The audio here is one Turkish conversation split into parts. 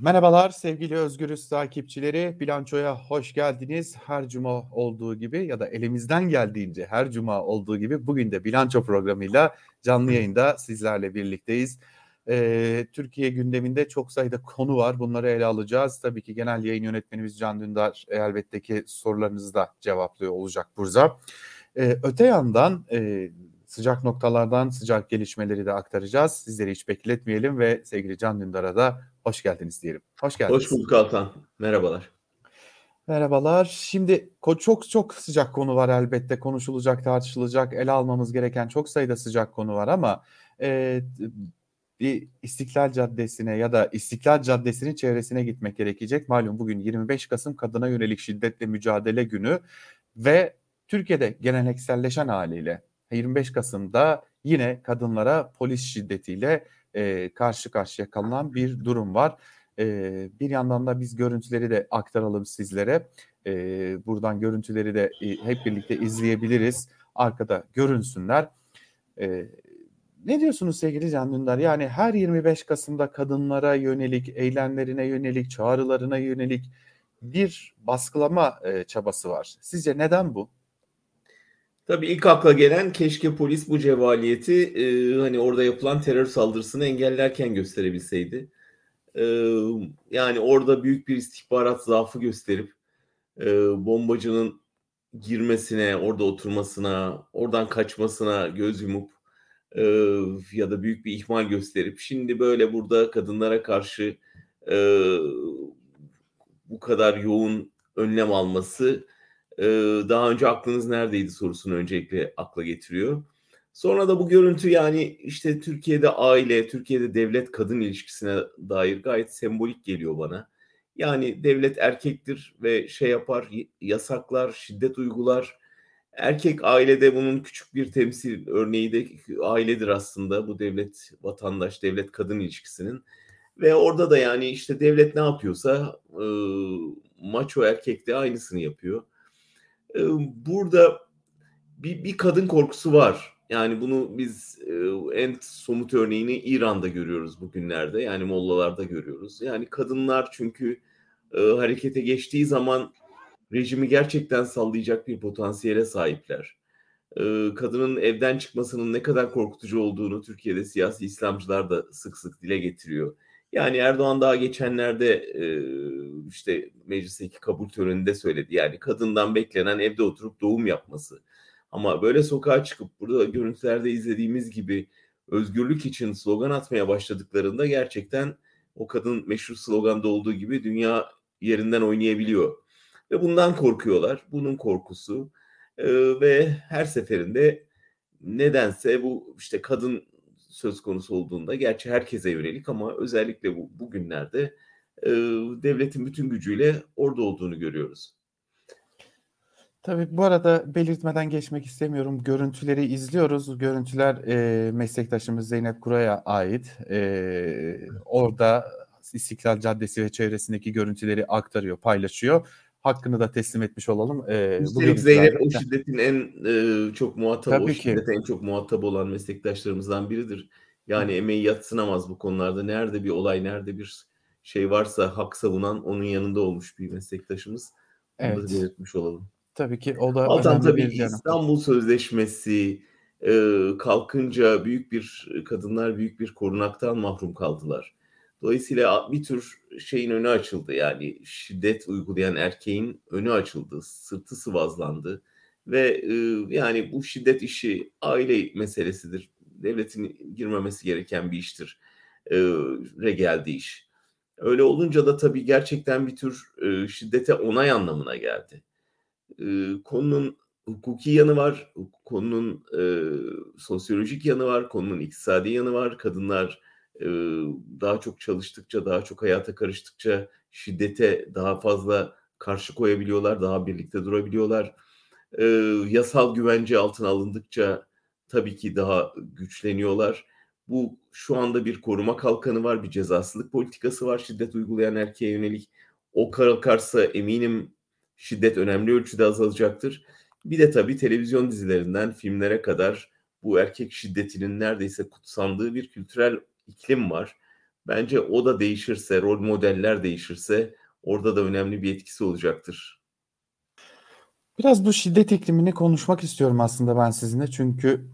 Merhabalar sevgili Özgürüz takipçileri. Bilançoya hoş geldiniz. Her cuma olduğu gibi ya da elimizden geldiğince her cuma olduğu gibi bugün de bilanço programıyla canlı yayında sizlerle birlikteyiz. Ee, Türkiye gündeminde çok sayıda konu var. Bunları ele alacağız. Tabii ki genel yayın yönetmenimiz Can Dündar elbette ki sorularınızı da cevaplıyor olacak burada. Ee, öte yandan e, sıcak noktalardan sıcak gelişmeleri de aktaracağız. Sizleri hiç bekletmeyelim ve sevgili Can Dündar'a da hoş geldiniz diyelim. Hoş geldiniz. Hoş bulduk Altan. Merhabalar. Merhabalar. Şimdi çok çok sıcak konu var elbette konuşulacak, tartışılacak, ele almamız gereken çok sayıda sıcak konu var ama e, bir İstiklal Caddesi'ne ya da İstiklal Caddesi'nin çevresine gitmek gerekecek. Malum bugün 25 Kasım Kadına Yönelik Şiddetle Mücadele Günü ve Türkiye'de gelenekselleşen haliyle 25 Kasım'da yine kadınlara polis şiddetiyle e, karşı karşıya kalınan bir durum var. E, bir yandan da biz görüntüleri de aktaralım sizlere. E, buradan görüntüleri de e, hep birlikte izleyebiliriz. Arkada görünsünler. E, ne diyorsunuz sevgili Can Dündar? Yani her 25 Kasım'da kadınlara yönelik, eylemlerine yönelik, çağrılarına yönelik bir baskılama e, çabası var. Sizce neden bu? Tabii ilk akla gelen keşke polis bu cevaliyeti e, hani orada yapılan terör saldırısını engellerken gösterebilseydi. E, yani orada büyük bir istihbarat zaafı gösterip e, bombacının girmesine, orada oturmasına, oradan kaçmasına göz yumup e, ya da büyük bir ihmal gösterip şimdi böyle burada kadınlara karşı e, bu kadar yoğun önlem alması daha önce aklınız neredeydi sorusunu öncelikle akla getiriyor. Sonra da bu görüntü yani işte Türkiye'de aile, Türkiye'de devlet kadın ilişkisine dair gayet sembolik geliyor bana. Yani devlet erkektir ve şey yapar, yasaklar, şiddet uygular. Erkek ailede bunun küçük bir temsil örneği de ailedir aslında bu devlet vatandaş, devlet kadın ilişkisinin. Ve orada da yani işte devlet ne yapıyorsa e, maço erkek de aynısını yapıyor burada bir, bir kadın korkusu var. Yani bunu biz en somut örneğini İran'da görüyoruz bugünlerde. Yani mollalarda görüyoruz. Yani kadınlar çünkü harekete geçtiği zaman rejimi gerçekten sallayacak bir potansiyele sahipler. kadının evden çıkmasının ne kadar korkutucu olduğunu Türkiye'de siyasi İslamcılar da sık sık dile getiriyor. Yani Erdoğan daha geçenlerde işte meclisteki kabul töreninde söyledi. Yani kadından beklenen evde oturup doğum yapması. Ama böyle sokağa çıkıp burada görüntülerde izlediğimiz gibi özgürlük için slogan atmaya başladıklarında gerçekten o kadın meşhur sloganda olduğu gibi dünya yerinden oynayabiliyor. Ve bundan korkuyorlar. Bunun korkusu. Ve her seferinde nedense bu işte kadın söz konusu olduğunda gerçi herkese yönelik ama özellikle bu bugünlerde e, devletin bütün gücüyle orada olduğunu görüyoruz. Tabii bu arada belirtmeden geçmek istemiyorum. Görüntüleri izliyoruz. Görüntüler e, meslektaşımız Zeynep Kura'ya ait. E, orada İstiklal Caddesi ve çevresindeki görüntüleri aktarıyor, paylaşıyor hakkını da teslim etmiş olalım. Ee, Üstelik Zeynep o şiddetin en e, çok muhatap, Tabii o şiddete en çok muhatap olan meslektaşlarımızdan biridir. Yani Hı. emeği yatsınamaz bu konularda. Nerede bir olay, nerede bir şey varsa hak savunan onun yanında olmuş bir meslektaşımız. Evet. Onu da belirtmiş olalım. Tabii ki o da Altan tabii İstanbul Sözleşmesi e, kalkınca büyük bir kadınlar büyük bir korunaktan mahrum kaldılar. Dolayısıyla bir tür şeyin önü açıldı yani şiddet uygulayan erkeğin önü açıldı, sırtı sıvazlandı ve e, yani bu şiddet işi aile meselesidir. Devletin girmemesi gereken bir iştir. E, geldi iş. Öyle olunca da tabii gerçekten bir tür e, şiddete onay anlamına geldi. E, konunun hukuki yanı var, konunun e, sosyolojik yanı var, konunun iktisadi yanı var. Kadınlar daha çok çalıştıkça, daha çok hayata karıştıkça şiddete daha fazla karşı koyabiliyorlar, daha birlikte durabiliyorlar. Yasal güvence altına alındıkça tabii ki daha güçleniyorlar. Bu şu anda bir koruma kalkanı var, bir cezasızlık politikası var şiddet uygulayan erkeğe yönelik. O kalkarsa eminim şiddet önemli ölçüde azalacaktır. Bir de tabii televizyon dizilerinden filmlere kadar bu erkek şiddetinin neredeyse kutsandığı bir kültürel iklim var. Bence o da değişirse, rol modeller değişirse orada da önemli bir etkisi olacaktır. Biraz bu şiddet iklimini konuşmak istiyorum aslında ben sizinle. Çünkü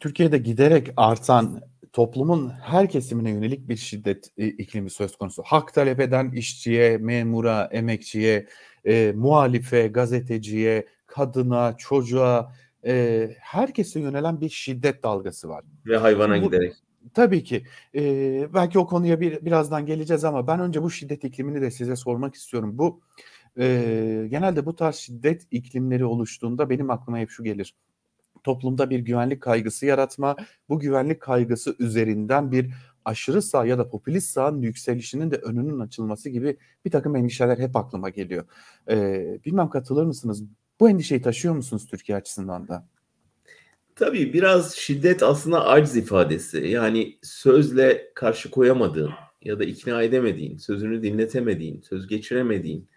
Türkiye'de giderek artan toplumun her kesimine yönelik bir şiddet e, iklimi söz konusu. Hak talep eden işçiye, memura, emekçiye, e, muhalife, gazeteciye, kadına, çocuğa, e, herkese yönelen bir şiddet dalgası var. Ve hayvana bu, giderek. Tabii ki. E, belki o konuya bir, birazdan geleceğiz ama ben önce bu şiddet iklimini de size sormak istiyorum. Bu e, genelde bu tarz şiddet iklimleri oluştuğunda benim aklıma hep şu gelir toplumda bir güvenlik kaygısı yaratma, bu güvenlik kaygısı üzerinden bir aşırı sağ ya da popülist sağın yükselişinin de önünün açılması gibi bir takım endişeler hep aklıma geliyor. Ee, bilmem katılır mısınız? Bu endişeyi taşıyor musunuz Türkiye açısından da? Tabii biraz şiddet aslında aciz ifadesi. Yani sözle karşı koyamadığın ya da ikna edemediğin, sözünü dinletemediğin, söz geçiremediğin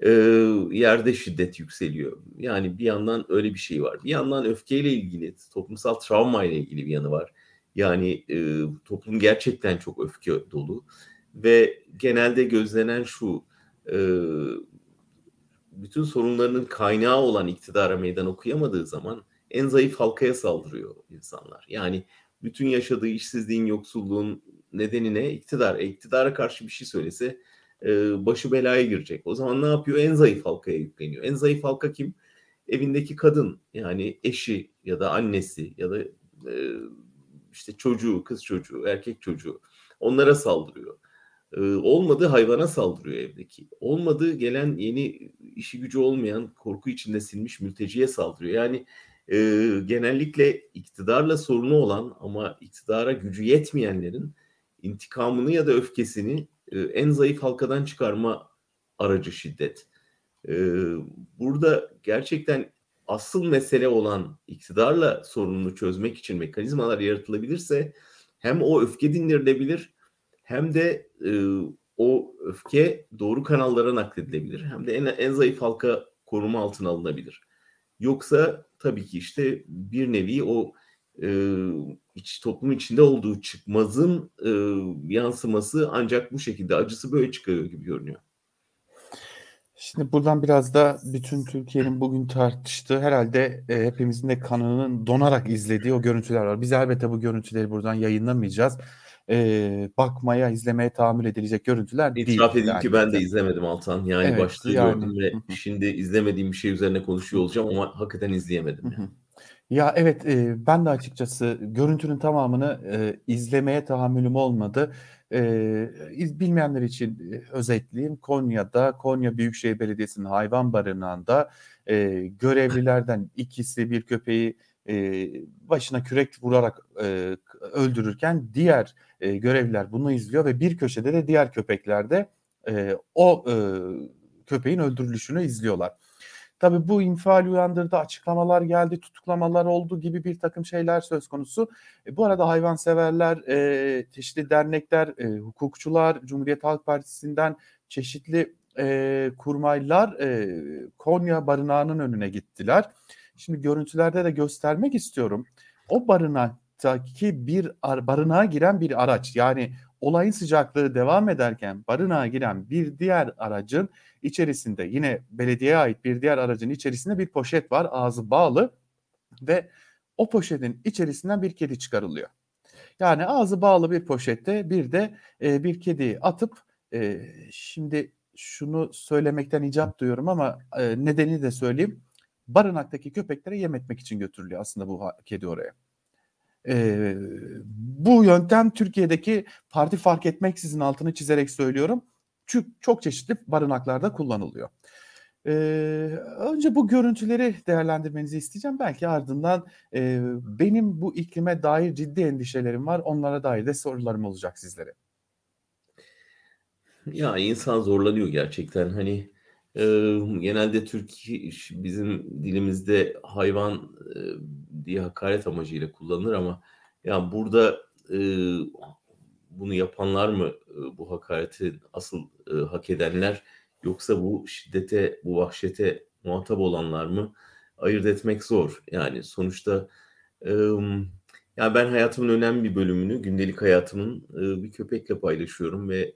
e, yerde şiddet yükseliyor. Yani bir yandan öyle bir şey var. Bir yandan öfkeyle ilgili, toplumsal travma ile ilgili bir yanı var. Yani e, toplum gerçekten çok öfke dolu ve genelde gözlenen şu e, bütün sorunlarının kaynağı olan iktidara meydan okuyamadığı zaman en zayıf halkaya saldırıyor insanlar. Yani bütün yaşadığı işsizliğin, yoksulluğun nedenine iktidar. E, iktidara karşı bir şey söylese e, başı belaya girecek. O zaman ne yapıyor? En zayıf halkaya yükleniyor. En zayıf halka kim? Evindeki kadın yani eşi ya da annesi ya da e, işte çocuğu, kız çocuğu, erkek çocuğu onlara saldırıyor. E, olmadığı hayvana saldırıyor evdeki. Olmadığı gelen yeni işi gücü olmayan korku içinde silmiş mülteciye saldırıyor. Yani e, genellikle iktidarla sorunu olan ama iktidara gücü yetmeyenlerin intikamını ya da öfkesini e, en zayıf halkadan çıkarma aracı şiddet. E, burada gerçekten asıl mesele olan iktidarla sorununu çözmek için mekanizmalar yaratılabilirse hem o öfke dindirilebilir hem de e, o öfke doğru kanallara nakledilebilir. Hem de en, en zayıf halka koruma altına alınabilir. Yoksa tabii ki işte bir nevi o e, iç toplum içinde olduğu çıkmazın e, yansıması ancak bu şekilde acısı böyle çıkıyor gibi görünüyor. Şimdi buradan biraz da bütün Türkiye'nin bugün tartıştığı herhalde e, hepimizin de kanının donarak izlediği o görüntüler var. Biz elbette bu görüntüleri buradan yayınlamayacağız. E, bakmaya, izlemeye tahammül edilecek görüntüler değil. İtiraf edeyim yani. ki ben de izlemedim Altan. Yani evet, başlığı yani. gördüm ve şimdi izlemediğim bir şey üzerine konuşuyor olacağım ama hakikaten izleyemedim. Yani. Ya evet, eee, ben de açıkçası görüntünün tamamını, eee, izlemeye tahammülüm olmadı. İz bilmeyenler için, özetleyeyim. Konya'da, Konya Büyükşehir Belediyesi'nin hayvan barınağında, eee, görevlilerden ikisi bir köpeği, eee, başına kürek vurarak, eee, öldürürken diğer, eee, görevliler bunu izliyor ve bir köşede de diğer köpekler de, eee, o, ııı, köpeğin öldürülüşünü izliyorlar. Tabii bu infial uyandırdı, açıklamalar geldi, tutuklamalar oldu gibi bir takım şeyler söz konusu. E, bu arada hayvanseverler, e, çeşitli dernekler, e, hukukçular, Cumhuriyet Halk Partisi'nden çeşitli e, kurmaylar e, Konya barınağının önüne gittiler. Şimdi görüntülerde de göstermek istiyorum. O barınaktaki bir barınağa giren bir araç yani olayın sıcaklığı devam ederken barınağa giren bir diğer aracın içerisinde yine belediyeye ait bir diğer aracın içerisinde bir poşet var ağzı bağlı ve o poşetin içerisinden bir kedi çıkarılıyor. Yani ağzı bağlı bir poşette bir de e, bir kedi atıp e, şimdi şunu söylemekten icap duyuyorum ama e, nedeni de söyleyeyim. Barınaktaki köpeklere yem etmek için götürülüyor aslında bu kedi oraya. E, bu yöntem Türkiye'deki parti fark etmeksizin altını çizerek söylüyorum. Çünkü çok çeşitli barınaklarda kullanılıyor. Ee, önce bu görüntüleri değerlendirmenizi isteyeceğim. Belki ardından e, benim bu iklime dair ciddi endişelerim var. Onlara dair de sorularım olacak sizlere. Ya insan zorlanıyor gerçekten. Hani e, genelde Türkiye bizim dilimizde hayvan e, diye hakaret amacıyla kullanılır ama ya burada e, bunu yapanlar mı e, bu hakareti asıl e, hak edenler yoksa bu şiddete, bu vahşete muhatap olanlar mı ayırt etmek zor. Yani sonuçta e, Ya ben hayatımın önemli bir bölümünü, gündelik hayatımın e, bir köpekle paylaşıyorum ve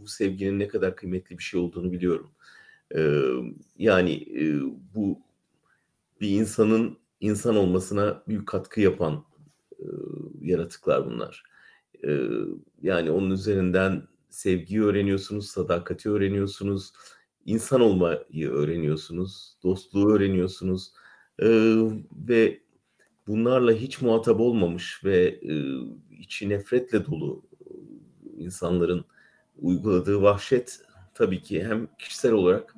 bu sevginin ne kadar kıymetli bir şey olduğunu biliyorum. E, yani e, bu bir insanın insan olmasına büyük katkı yapan e, yaratıklar bunlar. E, yani onun üzerinden sevgiyi öğreniyorsunuz, sadakati öğreniyorsunuz, insan olmayı öğreniyorsunuz, dostluğu öğreniyorsunuz e, ve bunlarla hiç muhatap olmamış ve e, içi nefretle dolu insanların uyguladığı vahşet tabii ki hem kişisel olarak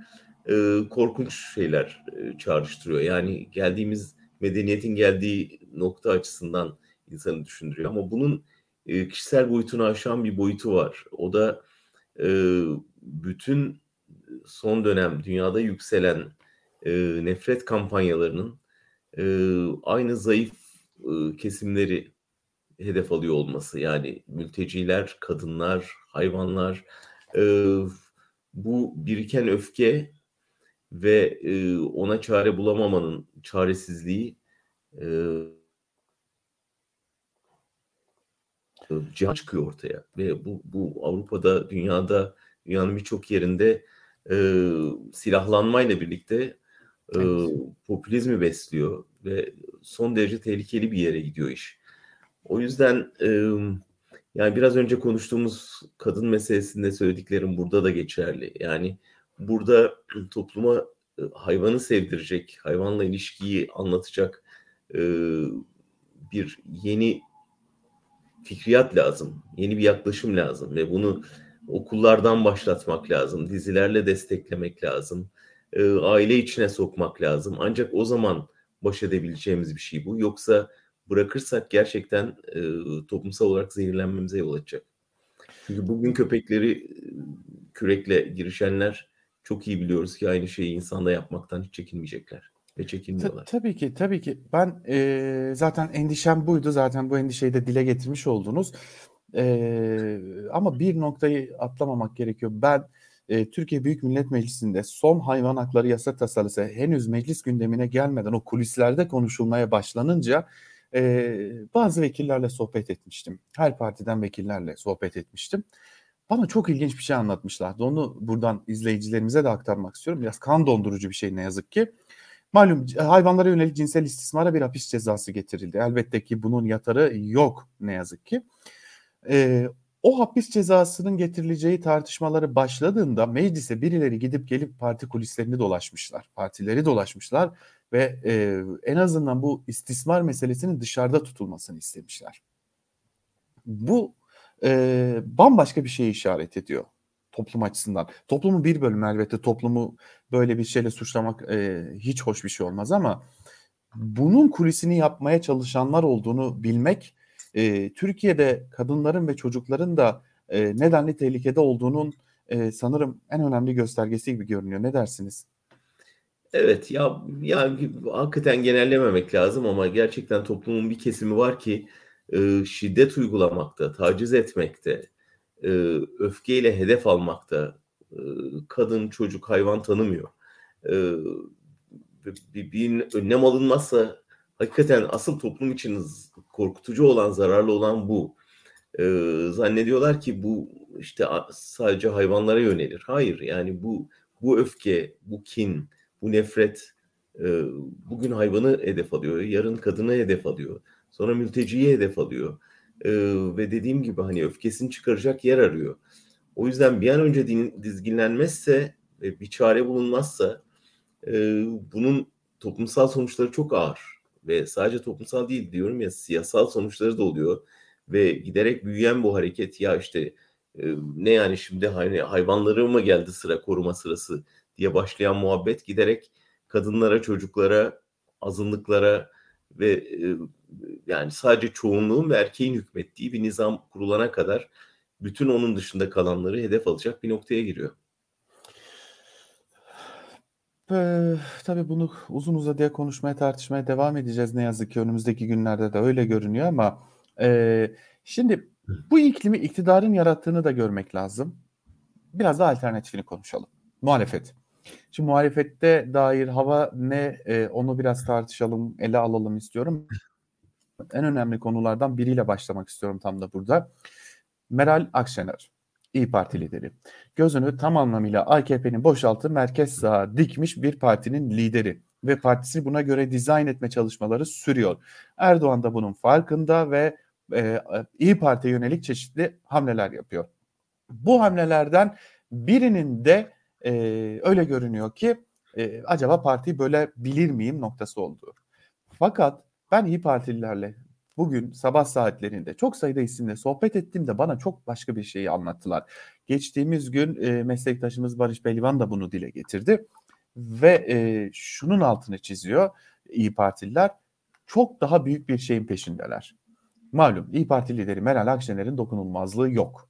e, korkunç şeyler e, çağrıştırıyor. Yani geldiğimiz medeniyetin geldiği nokta açısından insanı düşündürüyor. Ama bunun e, kişisel boyutunu aşan bir boyutu var. O da e, bütün son dönem dünyada yükselen e, nefret kampanyalarının e, aynı zayıf e, kesimleri hedef alıyor olması. Yani mülteciler, kadınlar, hayvanlar e, bu biriken öfke ve e, ona çare bulamamanın çaresizliği e, cihan çıkıyor ortaya ve bu, bu Avrupa'da, dünyada, dünyanın birçok yerinde e, silahlanmayla birlikte e, evet. popülizmi besliyor ve son derece tehlikeli bir yere gidiyor iş. O yüzden e, yani biraz önce konuştuğumuz kadın meselesinde söylediklerim burada da geçerli. Yani burada topluma hayvanı sevdirecek, hayvanla ilişkiyi anlatacak e, bir yeni fikriyat lazım, yeni bir yaklaşım lazım ve bunu okullardan başlatmak lazım, dizilerle desteklemek lazım, e, aile içine sokmak lazım. Ancak o zaman baş edebileceğimiz bir şey bu. Yoksa bırakırsak gerçekten e, toplumsal olarak zehirlenmemize yol açacak. Çünkü bugün köpekleri kürekle girişenler çok iyi biliyoruz ki aynı şeyi insanda yapmaktan hiç çekinmeyecekler ve çekinmiyorlar. Ta- tabii ki, tabii ki. Ben e, zaten endişem buydu. Zaten bu endişeyi de dile getirmiş oldunuz. E, ama bir noktayı atlamamak gerekiyor. Ben e, Türkiye Büyük Millet Meclisi'nde son hayvan hakları yasa tasarısı henüz meclis gündemine gelmeden o kulislerde konuşulmaya başlanınca e, bazı vekillerle sohbet etmiştim. Her partiden vekillerle sohbet etmiştim. Bana çok ilginç bir şey anlatmışlardı. Onu buradan izleyicilerimize de aktarmak istiyorum. Biraz kan dondurucu bir şey ne yazık ki. Malum hayvanlara yönelik cinsel istismara bir hapis cezası getirildi. Elbette ki bunun yatarı yok ne yazık ki. Ee, o hapis cezasının getirileceği tartışmaları başladığında meclise birileri gidip gelip parti kulislerini dolaşmışlar. Partileri dolaşmışlar ve e, en azından bu istismar meselesinin dışarıda tutulmasını istemişler. Bu e, bambaşka bir şeye işaret ediyor toplum açısından. Toplumun bir bölümü elbette toplumu böyle bir şeyle suçlamak e, hiç hoş bir şey olmaz ama bunun kulisini yapmaya çalışanlar olduğunu bilmek e, Türkiye'de kadınların ve çocukların da e, nedenli tehlikede olduğunun e, sanırım en önemli göstergesi gibi görünüyor. Ne dersiniz? Evet ya ya hakikaten genellememek lazım ama gerçekten toplumun bir kesimi var ki e, şiddet uygulamakta, taciz etmekte, e, öfkeyle hedef almakta, e, kadın, çocuk, hayvan tanımıyor. E, bir, bir önlem alınmazsa hakikaten asıl toplum için korkutucu olan, zararlı olan bu. E, zannediyorlar ki bu işte sadece hayvanlara yönelir. Hayır yani bu bu öfke, bu kin, bu nefret e, bugün hayvanı hedef alıyor, yarın kadını hedef alıyor. Sonra mülteciyi hedef alıyor. E, ve dediğim gibi hani öfkesini çıkaracak yer arıyor. O yüzden bir an önce dizginlenmezse ve bir çare bulunmazsa e, bunun toplumsal sonuçları çok ağır. Ve sadece toplumsal değil diyorum ya siyasal sonuçları da oluyor. Ve giderek büyüyen bu hareket ya işte e, ne yani şimdi hani hayvanları mı geldi sıra koruma sırası diye başlayan muhabbet giderek kadınlara, çocuklara, azınlıklara ve e, yani sadece çoğunluğun ve erkeğin hükmettiği bir nizam kurulana kadar bütün onun dışında kalanları hedef alacak bir noktaya giriyor. Ee, tabii bunu uzun uzadıya konuşmaya tartışmaya devam edeceğiz ne yazık ki önümüzdeki günlerde de öyle görünüyor ama e, şimdi bu iklimi iktidarın yarattığını da görmek lazım. Biraz da alternatifini konuşalım. Muhalefet. Şimdi muhalefette dair hava ne e, onu biraz tartışalım, ele alalım istiyorum. en önemli konulardan biriyle başlamak istiyorum tam da burada. Meral Akşener, İyi Parti lideri. Gözünü tam anlamıyla AKP'nin boşaltı merkez sağa dikmiş bir partinin lideri ve partisini buna göre dizayn etme çalışmaları sürüyor. Erdoğan da bunun farkında ve e, İyi Parti'ye yönelik çeşitli hamleler yapıyor. Bu hamlelerden birinin de e, öyle görünüyor ki e, acaba partiyi böyle bilir miyim noktası oldu. Fakat ben İyi Partililerle bugün sabah saatlerinde çok sayıda isimle sohbet ettiğimde bana çok başka bir şeyi anlattılar. Geçtiğimiz gün e, meslektaşımız Barış Pehlivan da bunu dile getirdi ve e, şunun altını çiziyor İyi Partililer çok daha büyük bir şeyin peşindeler. Malum İyi Parti lideri Meral Akşener'in dokunulmazlığı yok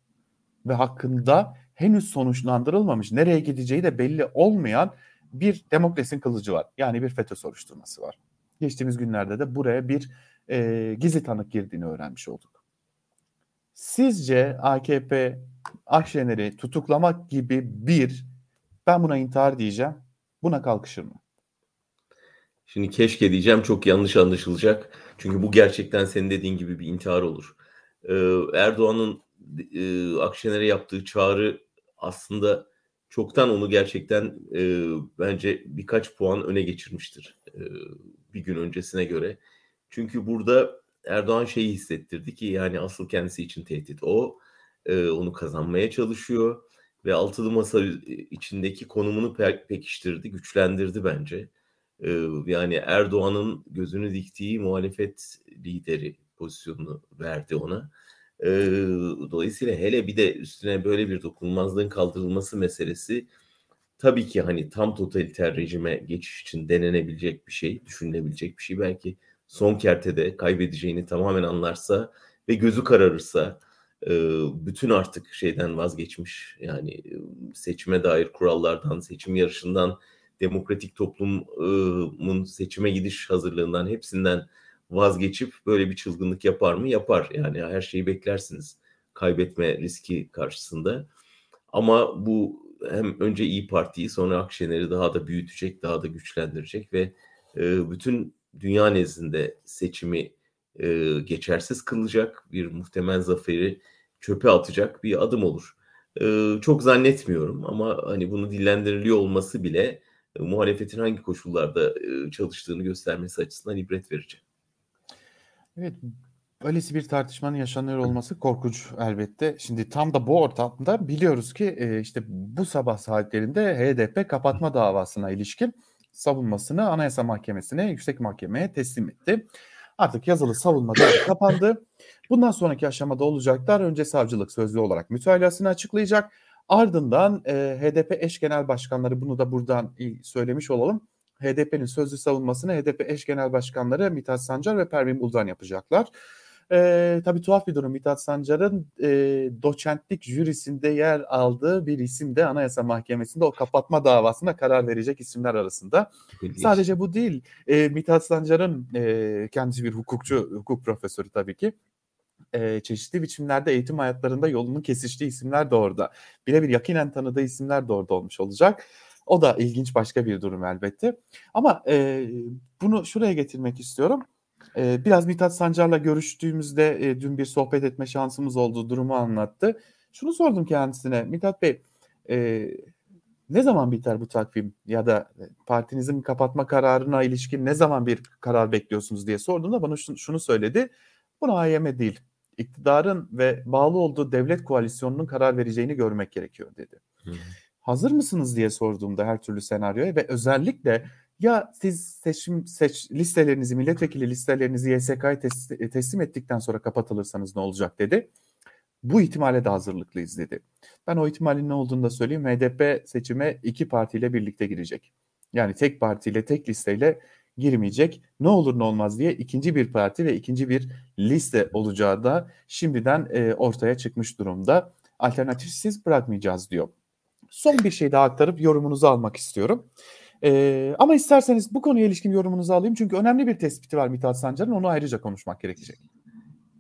ve hakkında henüz sonuçlandırılmamış, nereye gideceği de belli olmayan bir demokrasinin kılıcı var. Yani bir FETÖ soruşturması var. Geçtiğimiz günlerde de buraya bir e, gizli tanık girdiğini öğrenmiş olduk. Sizce AKP Akşener'i tutuklamak gibi bir, ben buna intihar diyeceğim, buna kalkışır mı? Şimdi keşke diyeceğim çok yanlış anlaşılacak. Çünkü bu gerçekten senin dediğin gibi bir intihar olur. Ee, Erdoğan'ın e, Akşener'e yaptığı çağrı aslında çoktan onu gerçekten e, bence birkaç puan öne geçirmiştir e, bir gün öncesine göre. Çünkü burada Erdoğan şeyi hissettirdi ki yani asıl kendisi için tehdit o. E, onu kazanmaya çalışıyor ve altılı masa içindeki konumunu pe- pekiştirdi, güçlendirdi bence. E, yani Erdoğan'ın gözünü diktiği muhalefet lideri pozisyonunu verdi ona. E, dolayısıyla hele bir de üstüne böyle bir dokunulmazlığın kaldırılması meselesi tabii ki hani tam totaliter rejime geçiş için denenebilecek bir şey, düşünülebilecek bir şey. Belki son kertede kaybedeceğini tamamen anlarsa ve gözü kararırsa bütün artık şeyden vazgeçmiş yani seçime dair kurallardan, seçim yarışından, demokratik toplumun seçime gidiş hazırlığından hepsinden vazgeçip böyle bir çılgınlık yapar mı? Yapar. Yani her şeyi beklersiniz kaybetme riski karşısında. Ama bu hem önce İyi Parti'yi sonra Akşener'i daha da büyütecek, daha da güçlendirecek ve bütün dünya nezdinde seçimi e, geçersiz kılacak, bir muhtemel zaferi çöpe atacak bir adım olur. E, çok zannetmiyorum ama hani bunu dillendiriliyor olması bile e, muhalefetin hangi koşullarda e, çalıştığını göstermesi açısından ibret verici. Evet, Öylesi bir tartışmanın yaşanıyor olması korkunç elbette. Şimdi tam da bu ortamda biliyoruz ki e, işte bu sabah saatlerinde HDP kapatma davasına ilişkin savunmasını Anayasa Mahkemesi'ne, Yüksek Mahkeme'ye teslim etti. Artık yazılı savunma kapandı. Bundan sonraki aşamada olacaklar. Önce savcılık sözlü olarak mütalasını açıklayacak. Ardından e, HDP eş genel başkanları bunu da buradan söylemiş olalım. HDP'nin sözlü savunmasını HDP eş genel başkanları Mithat Sancar ve Pervin Buldan yapacaklar. E, tabii tuhaf bir durum. Mithat Sancar'ın e, doçentlik jürisinde yer aldığı bir isim de Anayasa Mahkemesi'nde o kapatma davasına karar verecek isimler arasında. İlginç. Sadece bu değil. E, Mithat Sancar'ın e, kendisi bir hukukçu, hukuk profesörü tabii ki e, çeşitli biçimlerde eğitim hayatlarında yolunun kesiştiği isimler de orada. Birebir yakinen tanıdığı isimler de orada olmuş olacak. O da ilginç başka bir durum elbette. Ama e, bunu şuraya getirmek istiyorum. E, biraz Mithat Sancar'la görüştüğümüzde e, dün bir sohbet etme şansımız olduğu durumu anlattı. Şunu sordum kendisine. Mithat Bey e, ne zaman biter bu takvim ya da partinizin kapatma kararına ilişkin ne zaman bir karar bekliyorsunuz diye sorduğumda bana şunu söyledi. Buna AYM değil. İktidarın ve bağlı olduğu devlet koalisyonunun karar vereceğini görmek gerekiyor dedi. Hı. Hazır mısınız diye sorduğumda her türlü senaryoya ve özellikle ya siz seçim seç listelerinizi, milletvekili listelerinizi YSK'ya teslim, ettikten sonra kapatılırsanız ne olacak dedi. Bu ihtimale de hazırlıklıyız dedi. Ben o ihtimalin ne olduğunu da söyleyeyim. HDP seçime iki partiyle birlikte girecek. Yani tek partiyle, tek listeyle girmeyecek. Ne olur ne olmaz diye ikinci bir parti ve ikinci bir liste olacağı da şimdiden e, ortaya çıkmış durumda. Alternatifsiz bırakmayacağız diyor. Son bir şey daha aktarıp yorumunuzu almak istiyorum. Ee, ama isterseniz bu konuya ilişkin yorumunuzu alayım. Çünkü önemli bir tespiti var Mithat Sancar'ın. Onu ayrıca konuşmak gerekecek.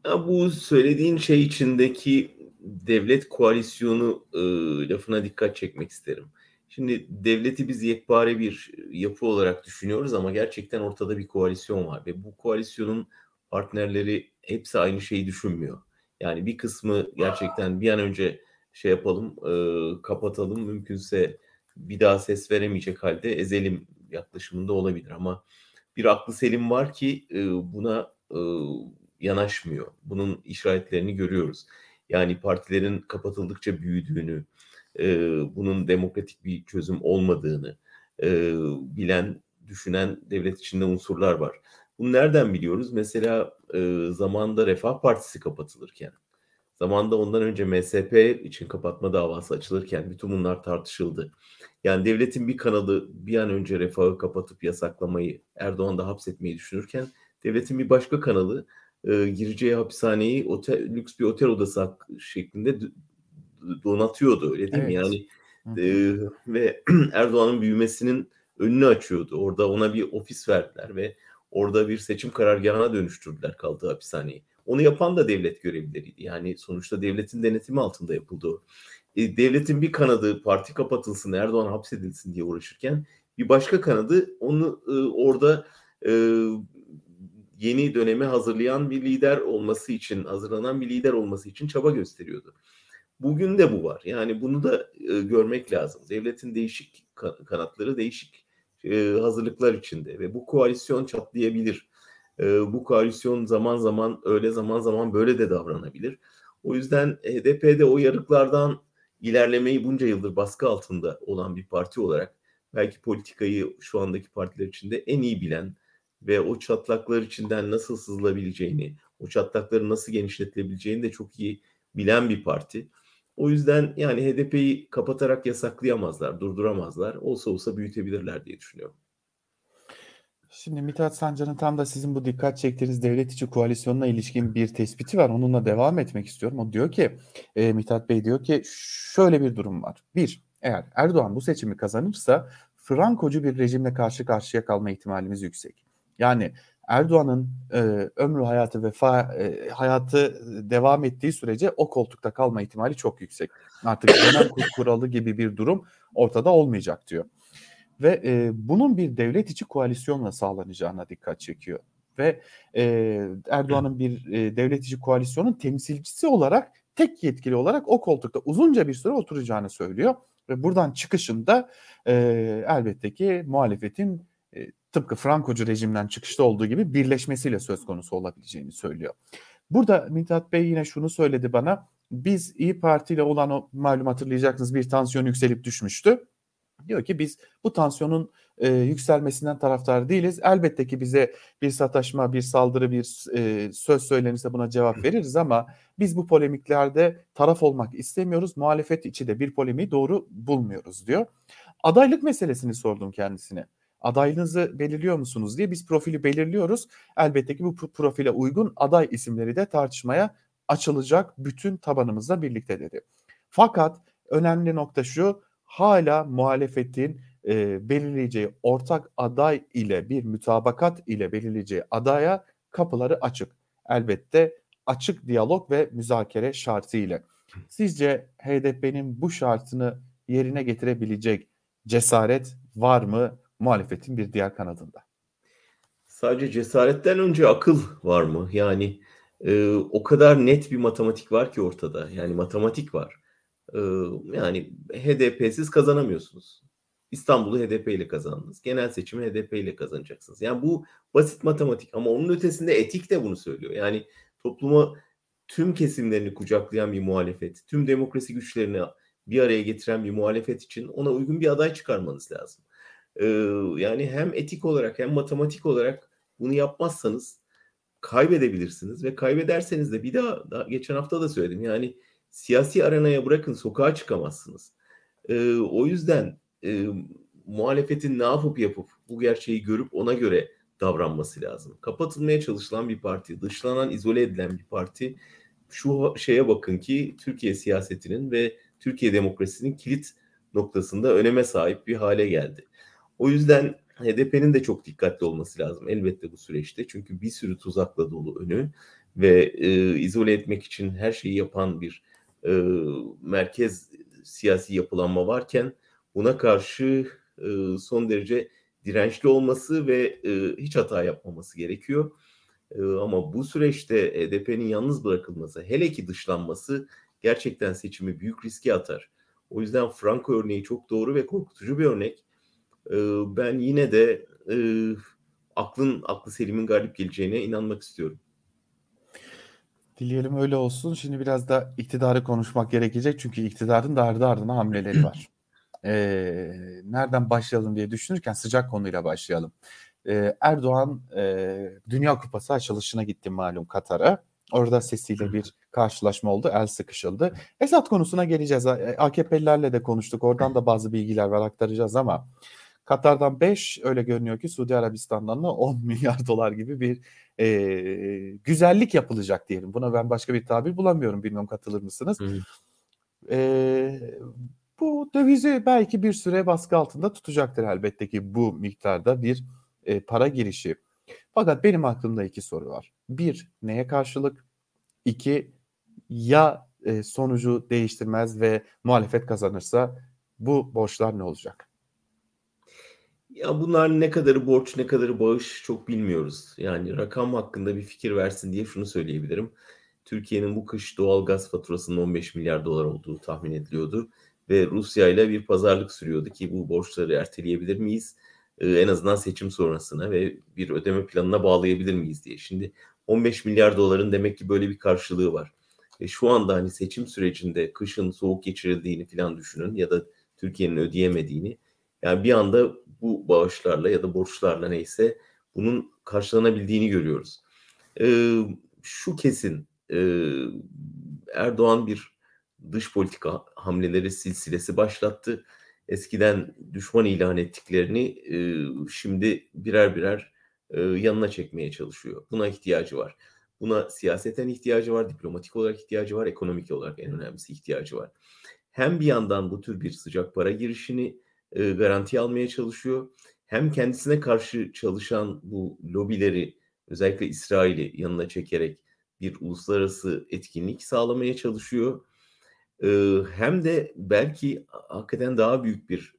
Ya bu söylediğin şey içindeki devlet koalisyonu e, lafına dikkat çekmek isterim. Şimdi devleti biz yekpare bir yapı olarak düşünüyoruz ama gerçekten ortada bir koalisyon var ve bu koalisyonun partnerleri hepsi aynı şeyi düşünmüyor. Yani bir kısmı gerçekten bir an önce şey yapalım, e, kapatalım, mümkünse bir daha ses veremeyecek halde ezelim yaklaşımında olabilir ama bir aklı selim var ki e, buna e, yanaşmıyor. Bunun işaretlerini görüyoruz. Yani partilerin kapatıldıkça büyüdüğünü, e, bunun demokratik bir çözüm olmadığını e, bilen, düşünen devlet içinde unsurlar var. Bunu nereden biliyoruz? Mesela e, zamanda Refah Partisi kapatılırken, zamanda ondan önce MSP için kapatma davası açılırken bütün bunlar tartışıldı. Yani devletin bir kanalı bir an önce refahı kapatıp yasaklamayı, Erdoğan'da hapsetmeyi düşünürken devletin bir başka kanalı e, gireceği hapishaneyi otel, lüks bir otel odası şeklinde donatıyordu öyle değil evet. mi? Yani e, ve Erdoğan'ın büyümesinin önünü açıyordu. Orada ona bir ofis verdiler ve orada bir seçim karargahına dönüştürdüler kaldığı hapishaneyi. Onu yapan da devlet görevlileriydi. Yani sonuçta devletin denetimi altında yapıldı. E, devletin bir kanadı parti kapatılsın, Erdoğan hapsedilsin diye uğraşırken bir başka kanadı onu e, orada e, yeni döneme hazırlayan bir lider olması için, hazırlanan bir lider olması için çaba gösteriyordu. Bugün de bu var. Yani bunu da e, görmek lazım. Devletin değişik kanatları değişik e, hazırlıklar içinde ve bu koalisyon çatlayabilir. Bu koalisyon zaman zaman öyle zaman zaman böyle de davranabilir. O yüzden HDP'de o yarıklardan ilerlemeyi bunca yıldır baskı altında olan bir parti olarak belki politikayı şu andaki partiler içinde en iyi bilen ve o çatlaklar içinden nasıl sızılabileceğini, o çatlakları nasıl genişletilebileceğini de çok iyi bilen bir parti. O yüzden yani HDP'yi kapatarak yasaklayamazlar, durduramazlar. Olsa olsa büyütebilirler diye düşünüyorum. Şimdi Mithat Sancar'ın tam da sizin bu dikkat çektiğiniz devlet içi koalisyonuna ilişkin bir tespiti var. Onunla devam etmek istiyorum. O diyor ki, e, Mithat Bey diyor ki şöyle bir durum var. Bir, eğer Erdoğan bu seçimi kazanırsa Frankocu bir rejimle karşı karşıya kalma ihtimalimiz yüksek. Yani Erdoğan'ın e, ömrü hayatı vefa e, hayatı devam ettiği sürece o koltukta kalma ihtimali çok yüksek. Artık genel kuralı gibi bir durum ortada olmayacak diyor. Ve e, bunun bir devlet içi koalisyonla sağlanacağına dikkat çekiyor. Ve e, Erdoğan'ın bir e, devlet içi koalisyonun temsilcisi olarak tek yetkili olarak o koltukta uzunca bir süre oturacağını söylüyor. Ve buradan çıkışında e, elbette ki muhalefetin e, tıpkı Frankocu rejimden çıkışta olduğu gibi birleşmesiyle söz konusu olabileceğini söylüyor. Burada Mithat Bey yine şunu söyledi bana. Biz İyi Parti ile olan o malum hatırlayacaksınız bir tansiyon yükselip düşmüştü. Diyor ki biz bu tansiyonun e, yükselmesinden taraftar değiliz. Elbette ki bize bir sataşma, bir saldırı, bir e, söz söylenirse buna cevap veririz ama biz bu polemiklerde taraf olmak istemiyoruz. Muhalefet içi de bir polemiği doğru bulmuyoruz diyor. Adaylık meselesini sordum kendisine adaylığınızı belirliyor musunuz diye biz profili belirliyoruz. Elbette ki bu profile uygun aday isimleri de tartışmaya açılacak bütün tabanımızla birlikte dedi. Fakat önemli nokta şu hala muhalefetin e, belirleyeceği ortak aday ile bir mütabakat ile belirleyeceği adaya kapıları açık. Elbette açık diyalog ve müzakere şartı ile. Sizce HDP'nin bu şartını yerine getirebilecek cesaret var mı? muhalefetin bir diğer kanadında. Sadece cesaretten önce akıl var mı? Yani e, o kadar net bir matematik var ki ortada. Yani matematik var. E, yani HDP'siz kazanamıyorsunuz. İstanbul'u HDP ile kazandınız. Genel seçimi HDP ile kazanacaksınız. Yani bu basit matematik ama onun ötesinde etik de bunu söylüyor. Yani topluma tüm kesimlerini kucaklayan bir muhalefet, tüm demokrasi güçlerini bir araya getiren bir muhalefet için ona uygun bir aday çıkarmanız lazım yani hem etik olarak hem matematik olarak bunu yapmazsanız kaybedebilirsiniz ve kaybederseniz de bir daha, daha geçen hafta da söyledim yani siyasi arenaya bırakın sokağa çıkamazsınız. E, o yüzden e, muhalefetin ne yapıp yapıp bu gerçeği görüp ona göre davranması lazım. Kapatılmaya çalışılan bir parti, dışlanan, izole edilen bir parti şu şeye bakın ki Türkiye siyasetinin ve Türkiye demokrasisinin kilit noktasında öneme sahip bir hale geldi. O yüzden HDP'nin de çok dikkatli olması lazım elbette bu süreçte. Çünkü bir sürü tuzakla dolu önü ve e, izole etmek için her şeyi yapan bir e, merkez siyasi yapılanma varken buna karşı e, son derece dirençli olması ve e, hiç hata yapmaması gerekiyor. E, ama bu süreçte HDP'nin yalnız bırakılması, hele ki dışlanması gerçekten seçimi büyük riske atar. O yüzden Franco örneği çok doğru ve korkutucu bir örnek. E, ben yine de e, aklın aklı Selim'in galip geleceğine inanmak istiyorum. Dileyelim öyle olsun. Şimdi biraz da iktidarı konuşmak gerekecek. Çünkü iktidarın da ardı ardına hamleleri var. Ee, nereden başlayalım diye düşünürken sıcak konuyla başlayalım. Ee, Erdoğan e, Dünya Kupası açılışına gitti malum Katar'a. Orada sesiyle bir karşılaşma oldu. El sıkışıldı. Esat konusuna geleceğiz. AKP'lilerle de konuştuk. Oradan da bazı bilgiler var aktaracağız ama Katar'dan 5 öyle görünüyor ki Suudi Arabistan'dan da 10 milyar dolar gibi bir e, güzellik yapılacak diyelim. Buna ben başka bir tabir bulamıyorum. Bilmiyorum katılır mısınız? E, bu dövizi belki bir süre baskı altında tutacaktır elbette ki bu miktarda bir e, para girişi. Fakat benim aklımda iki soru var. Bir, neye karşılık? İki, ya e, sonucu değiştirmez ve muhalefet kazanırsa bu borçlar ne olacak? Ya bunlar ne kadarı borç ne kadarı bağış çok bilmiyoruz. Yani rakam hakkında bir fikir versin diye şunu söyleyebilirim. Türkiye'nin bu kış doğal gaz faturasının 15 milyar dolar olduğu tahmin ediliyordu. Ve Rusya ile bir pazarlık sürüyordu ki bu borçları erteleyebilir miyiz? Ee, en azından seçim sonrasına ve bir ödeme planına bağlayabilir miyiz diye. Şimdi 15 milyar doların demek ki böyle bir karşılığı var. Ve şu anda hani seçim sürecinde kışın soğuk geçirildiğini falan düşünün ya da Türkiye'nin ödeyemediğini. Yani bir anda bu bağışlarla ya da borçlarla neyse bunun karşılanabildiğini görüyoruz. Ee, şu kesin e, Erdoğan bir dış politika hamleleri silsilesi başlattı. Eskiden düşman ilan ettiklerini e, şimdi birer birer e, yanına çekmeye çalışıyor. Buna ihtiyacı var. Buna siyaseten ihtiyacı var, diplomatik olarak ihtiyacı var, ekonomik olarak en önemlisi ihtiyacı var. Hem bir yandan bu tür bir sıcak para girişini e, garanti almaya çalışıyor. Hem kendisine karşı çalışan bu lobileri özellikle İsrail'i yanına çekerek bir uluslararası etkinlik sağlamaya çalışıyor. Hem de belki hakikaten daha büyük bir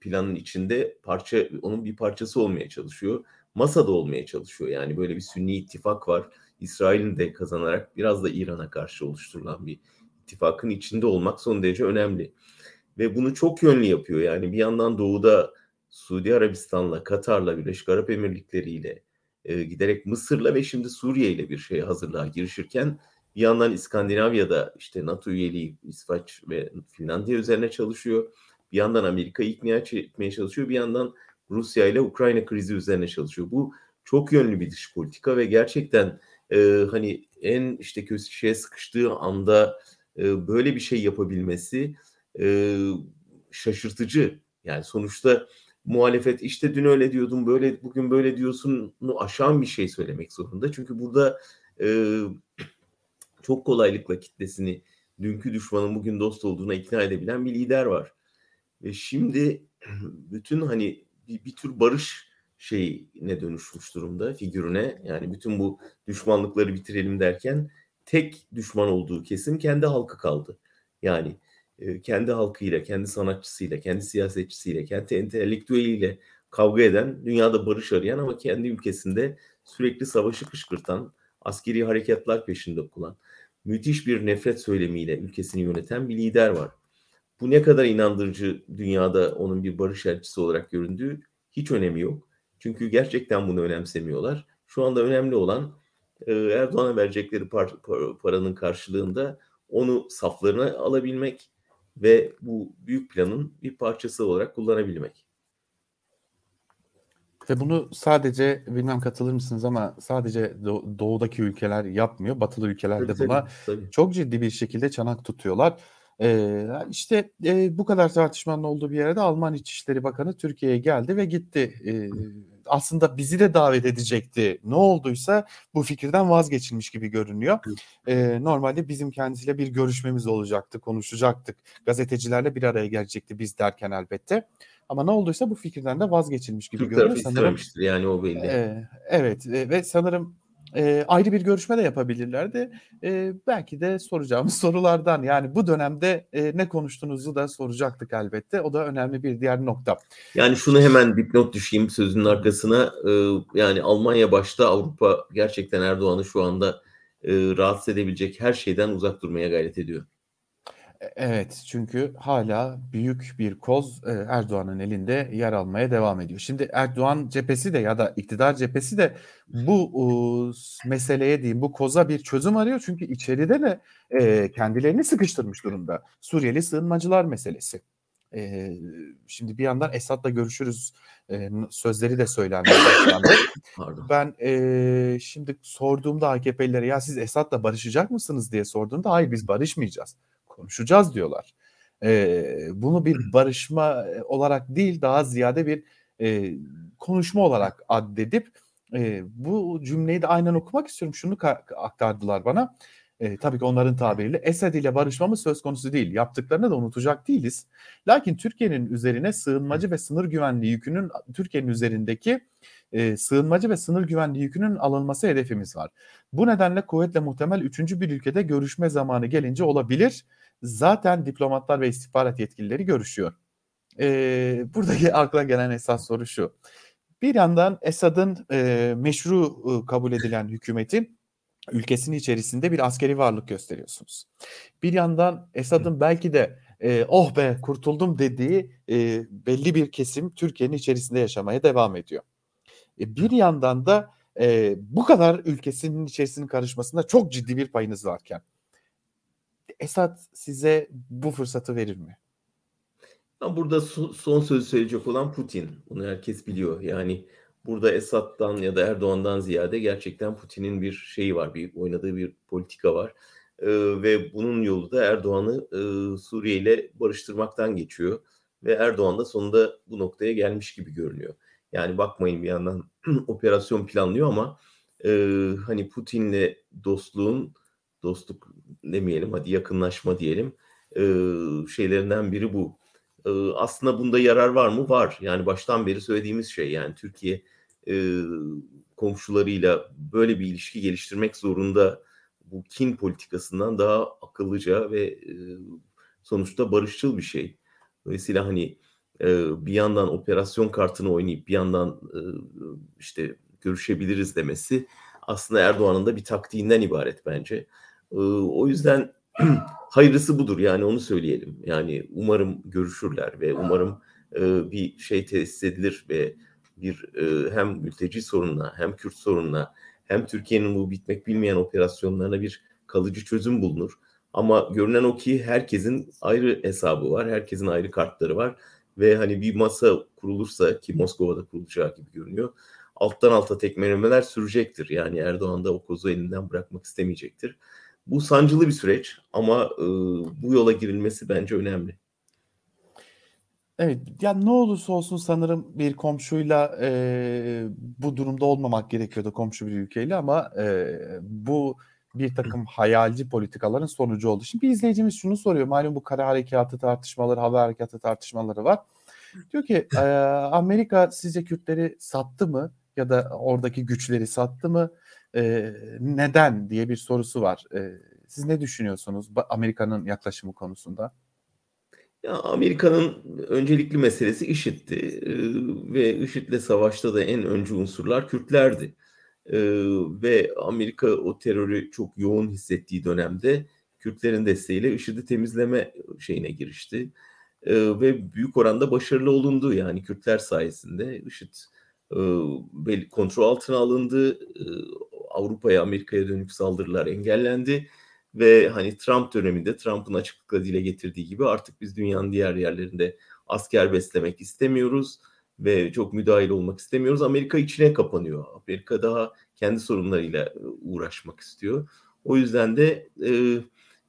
planın içinde parça onun bir parçası olmaya çalışıyor. Masada olmaya çalışıyor. Yani böyle bir sünni ittifak var. İsrail'in de kazanarak biraz da İran'a karşı oluşturulan bir ittifakın içinde olmak son derece önemli ve bunu çok yönlü yapıyor. Yani bir yandan doğuda Suudi Arabistan'la, Katar'la, Birleşik Arap Emirlikleri ile e, giderek Mısır'la ve şimdi Suriye ile bir şeye hazırlığa girişirken bir yandan İskandinavya'da işte NATO üyeliği İsveç ve Finlandiya üzerine çalışıyor. Bir yandan Amerika'yı ikna etmeye çalışıyor. Bir yandan Rusya ile Ukrayna krizi üzerine çalışıyor. Bu çok yönlü bir dış politika ve gerçekten e, hani en işte köşeye sıkıştığı anda e, böyle bir şey yapabilmesi e, şaşırtıcı. Yani sonuçta muhalefet işte dün öyle diyordum böyle bugün böyle diyorsun aşan bir şey söylemek zorunda. Çünkü burada e, çok kolaylıkla kitlesini dünkü düşmanın bugün dost olduğuna ikna edebilen bir lider var. Ve şimdi bütün hani bir, bir tür barış şeyine dönüşmüş durumda figürüne. Yani bütün bu düşmanlıkları bitirelim derken tek düşman olduğu kesim kendi halkı kaldı. Yani kendi halkıyla, kendi sanatçısıyla, kendi siyasetçisiyle, kendi entelektüeliyle kavga eden, dünyada barış arayan ama kendi ülkesinde sürekli savaşı kışkırtan, askeri harekatlar peşinde okulan, müthiş bir nefret söylemiyle ülkesini yöneten bir lider var. Bu ne kadar inandırıcı dünyada onun bir barış elçisi olarak göründüğü hiç önemi yok. Çünkü gerçekten bunu önemsemiyorlar. Şu anda önemli olan Erdoğan'a verecekleri par- paranın karşılığında onu saflarına alabilmek, ve bu büyük planın bir parçası olarak kullanabilmek. Ve bunu sadece bilmem katılır mısınız ama sadece doğudaki ülkeler yapmıyor. Batılı ülkeler de buna tabii. çok ciddi bir şekilde çanak tutuyorlar. Ee, işte e, bu kadar tartışmanın olduğu bir yerde Alman İçişleri Bakanı Türkiye'ye geldi ve gitti. Ee, aslında bizi de davet edecekti. Ne olduysa bu fikirden vazgeçilmiş gibi görünüyor. Ee, normalde bizim kendisiyle bir görüşmemiz olacaktı, konuşacaktık. Gazetecilerle bir araya gelecekti biz derken elbette. Ama ne olduysa bu fikirden de vazgeçilmiş gibi Türk görünüyor. Sanırım yani o belli. E, evet e, ve sanırım e, ayrı bir görüşme de yapabilirlerdi. E, belki de soracağımız sorulardan yani bu dönemde e, ne konuştuğunuzu da soracaktık elbette. O da önemli bir diğer nokta. Yani şunu hemen dipnot düşeyim sözünün arkasına. E, yani Almanya başta Avrupa gerçekten Erdoğan'ı şu anda e, rahatsız edebilecek her şeyden uzak durmaya gayret ediyor. E, evet çünkü hala büyük bir koz e, Erdoğan'ın elinde yer almaya devam ediyor. Şimdi Erdoğan cephesi de ya da iktidar cephesi de bu meseleye diyeyim bu koza bir çözüm arıyor. Çünkü içeride de e, kendilerini sıkıştırmış durumda. Suriyeli sığınmacılar meselesi. şimdi bir yandan Esad'la görüşürüz sözleri de başlandı. ben şimdi sorduğumda AKP'lilere ya siz Esad'la barışacak mısınız diye sorduğumda hayır biz barışmayacağız konuşacağız diyorlar. E, bunu bir barışma olarak değil daha ziyade bir e, konuşma olarak addedip e, bu cümleyi de aynen okumak istiyorum. Şunu aktardılar bana. E, tabii ki onların tabiriyle Esed ile barışmamız söz konusu değil. Yaptıklarını da unutacak değiliz. Lakin Türkiye'nin üzerine sığınmacı ve sınır güvenliği yükünün Türkiye'nin üzerindeki e, sığınmacı ve sınır güvenliği yükünün alınması hedefimiz var. Bu nedenle kuvvetle muhtemel üçüncü bir ülkede görüşme zamanı gelince olabilir zaten diplomatlar ve istihbarat yetkilileri görüşüyor. Ee, buradaki akla gelen esas soru şu. Bir yandan Esad'ın e, meşru e, kabul edilen hükümeti ülkesinin içerisinde bir askeri varlık gösteriyorsunuz. Bir yandan Esad'ın belki de e, oh be kurtuldum dediği e, belli bir kesim Türkiye'nin içerisinde yaşamaya devam ediyor. E, bir yandan da e, bu kadar ülkesinin içerisinin karışmasında çok ciddi bir payınız varken Esad size bu fırsatı verir mi? Burada son sözü söyleyecek olan Putin. Bunu herkes biliyor. Yani burada Esad'dan ya da Erdoğan'dan ziyade gerçekten Putin'in bir şeyi var, bir oynadığı bir politika var. Ee, ve bunun yolu da Erdoğan'ı e, Suriye ile barıştırmaktan geçiyor. Ve Erdoğan da sonunda bu noktaya gelmiş gibi görünüyor. Yani bakmayın bir yandan operasyon planlıyor ama e, hani Putin'le dostluğun dostluk demeyelim hadi yakınlaşma diyelim e, şeylerinden biri bu. E, aslında bunda yarar var mı? Var. Yani baştan beri söylediğimiz şey yani Türkiye e, komşularıyla böyle bir ilişki geliştirmek zorunda bu kin politikasından daha akıllıca ve e, sonuçta barışçıl bir şey. Dolayısıyla hani e, bir yandan operasyon kartını oynayıp bir yandan e, işte görüşebiliriz demesi aslında Erdoğan'ın da bir taktiğinden ibaret bence o yüzden hayırlısı budur yani onu söyleyelim. Yani umarım görüşürler ve umarım bir şey tesis edilir ve bir hem mülteci sorununa hem Kürt sorununa hem Türkiye'nin bu bitmek bilmeyen operasyonlarına bir kalıcı çözüm bulunur. Ama görünen o ki herkesin ayrı hesabı var, herkesin ayrı kartları var ve hani bir masa kurulursa ki Moskova'da kurulacağı gibi görünüyor. Alttan alta tekmelemeler sürecektir. Yani Erdoğan da o kozu elinden bırakmak istemeyecektir. Bu sancılı bir süreç ama e, bu yola girilmesi bence önemli. Evet, ya ne olursa olsun sanırım bir komşuyla e, bu durumda olmamak gerekiyordu komşu bir ülkeyle ama e, bu bir takım hayalci politikaların sonucu oldu. Şimdi bir izleyicimiz şunu soruyor. Malum bu kara harekatı tartışmaları, hava harekatı tartışmaları var. Diyor ki e, Amerika sizce Kürtleri sattı mı ya da oradaki güçleri sattı mı? E, neden diye bir sorusu var. E, siz ne düşünüyorsunuz Amerika'nın yaklaşımı konusunda? Ya Amerika'nın öncelikli meselesi IŞİD'ti ee, ve IŞİD'le savaşta da en öncü unsurlar Kürtlerdi. Ee, ve Amerika o terörü çok yoğun hissettiği dönemde Kürtlerin desteğiyle IŞİD'i temizleme şeyine girişti. Ee, ve büyük oranda başarılı olundu yani Kürtler sayesinde IŞİD e, kontrol altına alındı. E, Avrupa'ya, Amerika'ya dönük saldırılar engellendi ve hani Trump döneminde Trump'ın açıklıkla dile getirdiği gibi artık biz dünyanın diğer yerlerinde asker beslemek istemiyoruz ve çok müdahil olmak istemiyoruz. Amerika içine kapanıyor. Amerika daha kendi sorunlarıyla e, uğraşmak istiyor. O yüzden de e,